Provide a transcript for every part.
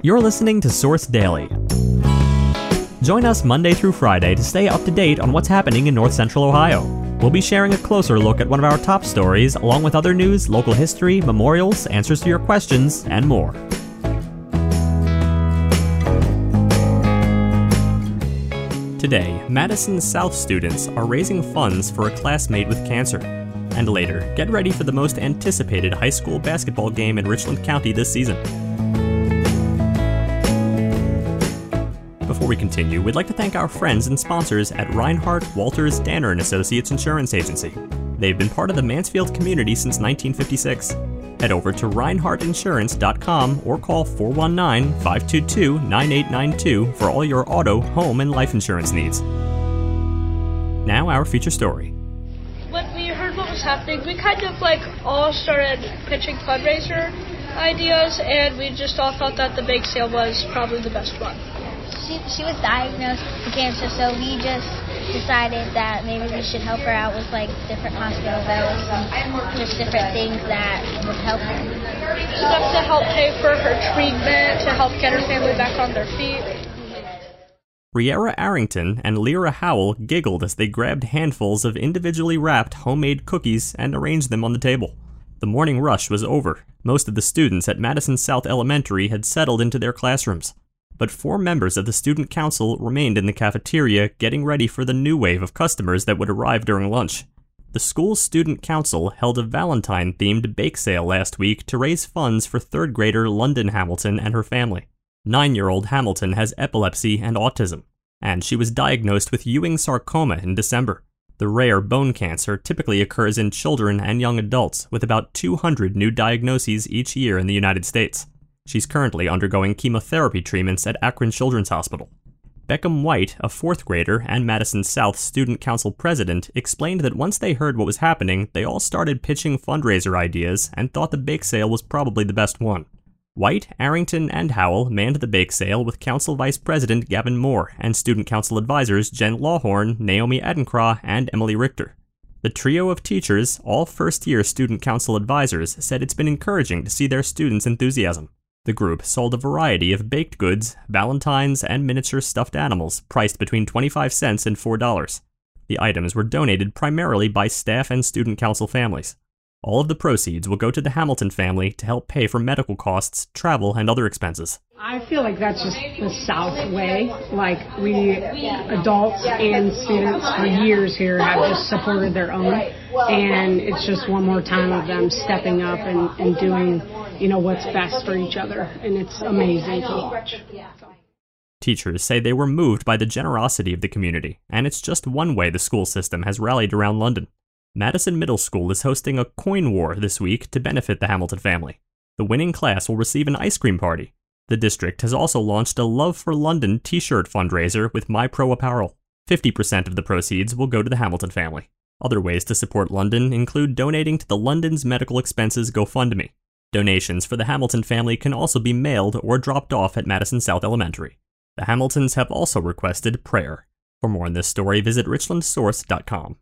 You're listening to Source Daily. Join us Monday through Friday to stay up to date on what's happening in North Central Ohio. We'll be sharing a closer look at one of our top stories, along with other news, local history, memorials, answers to your questions, and more. Today, Madison South students are raising funds for a classmate with cancer. And later, get ready for the most anticipated high school basketball game in Richland County this season. We continue, we'd like to thank our friends and sponsors at Reinhardt, Walters, Danner and Associates Insurance Agency. They've been part of the Mansfield community since 1956. Head over to reinhardtinsurance.com or call 419 522 9892 for all your auto, home, and life insurance needs. Now, our feature story. When we heard what was happening, we kind of like all started pitching fundraiser ideas, and we just all thought that the bake sale was probably the best one. She, she was diagnosed with cancer, so we just decided that maybe we should help her out with like different hospital bills and just different things that would help her. Stuff to help pay for her treatment, to help get her family back on their feet. Riera Arrington and Lyra Howell giggled as they grabbed handfuls of individually wrapped homemade cookies and arranged them on the table. The morning rush was over. Most of the students at Madison South Elementary had settled into their classrooms but four members of the student council remained in the cafeteria getting ready for the new wave of customers that would arrive during lunch. The school's student council held a Valentine themed bake sale last week to raise funds for third grader London Hamilton and her family. Nine year old Hamilton has epilepsy and autism, and she was diagnosed with Ewing sarcoma in December. The rare bone cancer typically occurs in children and young adults, with about 200 new diagnoses each year in the United States. She's currently undergoing chemotherapy treatments at Akron Children's Hospital. Beckham White, a fourth grader and Madison South Student Council president, explained that once they heard what was happening, they all started pitching fundraiser ideas and thought the bake sale was probably the best one. White, Arrington, and Howell manned the bake sale with Council Vice President Gavin Moore and Student Council advisors Jen Lawhorn, Naomi Edencraw, and Emily Richter. The trio of teachers, all first year Student Council advisors, said it's been encouraging to see their students' enthusiasm. The group sold a variety of baked goods, valentines, and miniature stuffed animals priced between 25 cents and $4. The items were donated primarily by staff and student council families. All of the proceeds will go to the Hamilton family to help pay for medical costs, travel, and other expenses. I feel like that's just the South way. Like we adults and students for years here have just supported their own, and it's just one more time of them stepping up and, and doing, you know, what's best for each other, and it's amazing to watch. Teachers say they were moved by the generosity of the community, and it's just one way the school system has rallied around London. Madison Middle School is hosting a coin war this week to benefit the Hamilton family. The winning class will receive an ice cream party, the district has also launched a Love for London t shirt fundraiser with MyPro Apparel. 50% of the proceeds will go to the Hamilton family. Other ways to support London include donating to the London's Medical Expenses GoFundMe. Donations for the Hamilton family can also be mailed or dropped off at Madison South Elementary. The Hamiltons have also requested prayer. For more on this story, visit richlandsource.com.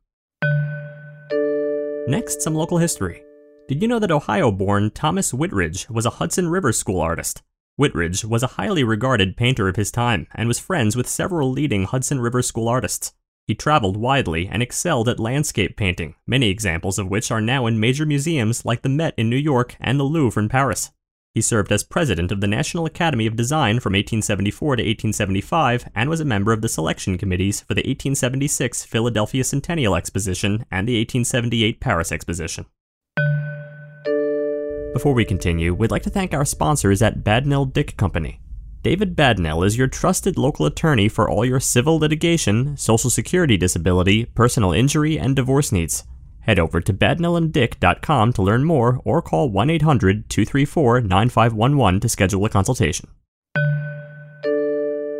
Next, some local history. Did you know that Ohio born Thomas Whittredge was a Hudson River School artist? Whittredge was a highly regarded painter of his time and was friends with several leading Hudson River School artists. He traveled widely and excelled at landscape painting, many examples of which are now in major museums like the Met in New York and the Louvre in Paris. He served as president of the National Academy of Design from 1874 to 1875 and was a member of the selection committees for the 1876 Philadelphia Centennial Exposition and the 1878 Paris Exposition. Before we continue, we'd like to thank our sponsors at Badnell Dick Company. David Badnell is your trusted local attorney for all your civil litigation, Social Security disability, personal injury, and divorce needs. Head over to badnellanddick.com to learn more or call 1 800 234 9511 to schedule a consultation.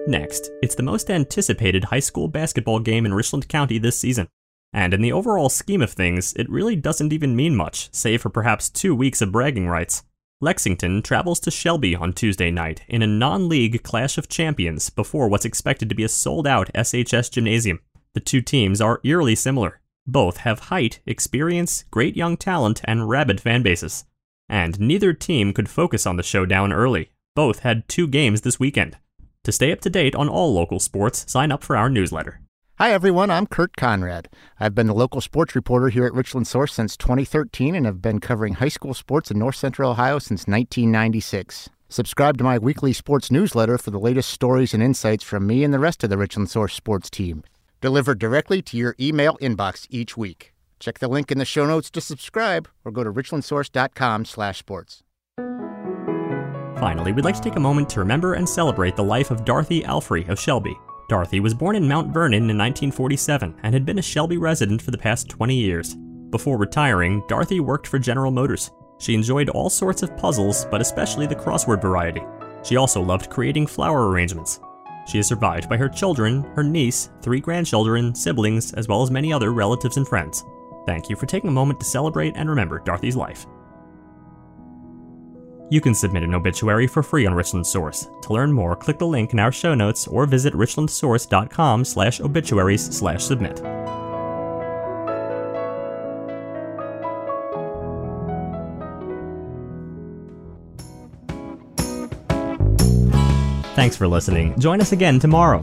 Next, it's the most anticipated high school basketball game in Richland County this season. And in the overall scheme of things, it really doesn't even mean much, save for perhaps two weeks of bragging rights. Lexington travels to Shelby on Tuesday night in a non league clash of champions before what's expected to be a sold out SHS gymnasium. The two teams are eerily similar. Both have height, experience, great young talent, and rabid fan bases. And neither team could focus on the showdown early. Both had two games this weekend. To stay up to date on all local sports, sign up for our newsletter. Hi, everyone. I'm Kurt Conrad. I've been the local sports reporter here at Richland Source since 2013 and have been covering high school sports in north central Ohio since 1996. Subscribe to my weekly sports newsletter for the latest stories and insights from me and the rest of the Richland Source sports team, delivered directly to your email inbox each week. Check the link in the show notes to subscribe or go to richlandsource.com/sports. Finally, we'd like to take a moment to remember and celebrate the life of Dorothy Alfrey of Shelby. Dorothy was born in Mount Vernon in 1947 and had been a Shelby resident for the past 20 years. Before retiring, Dorothy worked for General Motors. She enjoyed all sorts of puzzles, but especially the crossword variety. She also loved creating flower arrangements. She is survived by her children, her niece, three grandchildren, siblings, as well as many other relatives and friends. Thank you for taking a moment to celebrate and remember Dorothy's life. You can submit an obituary for free on Richland Source. To learn more, click the link in our show notes or visit richlandsource.com slash obituaries slash submit. Thanks for listening. Join us again tomorrow.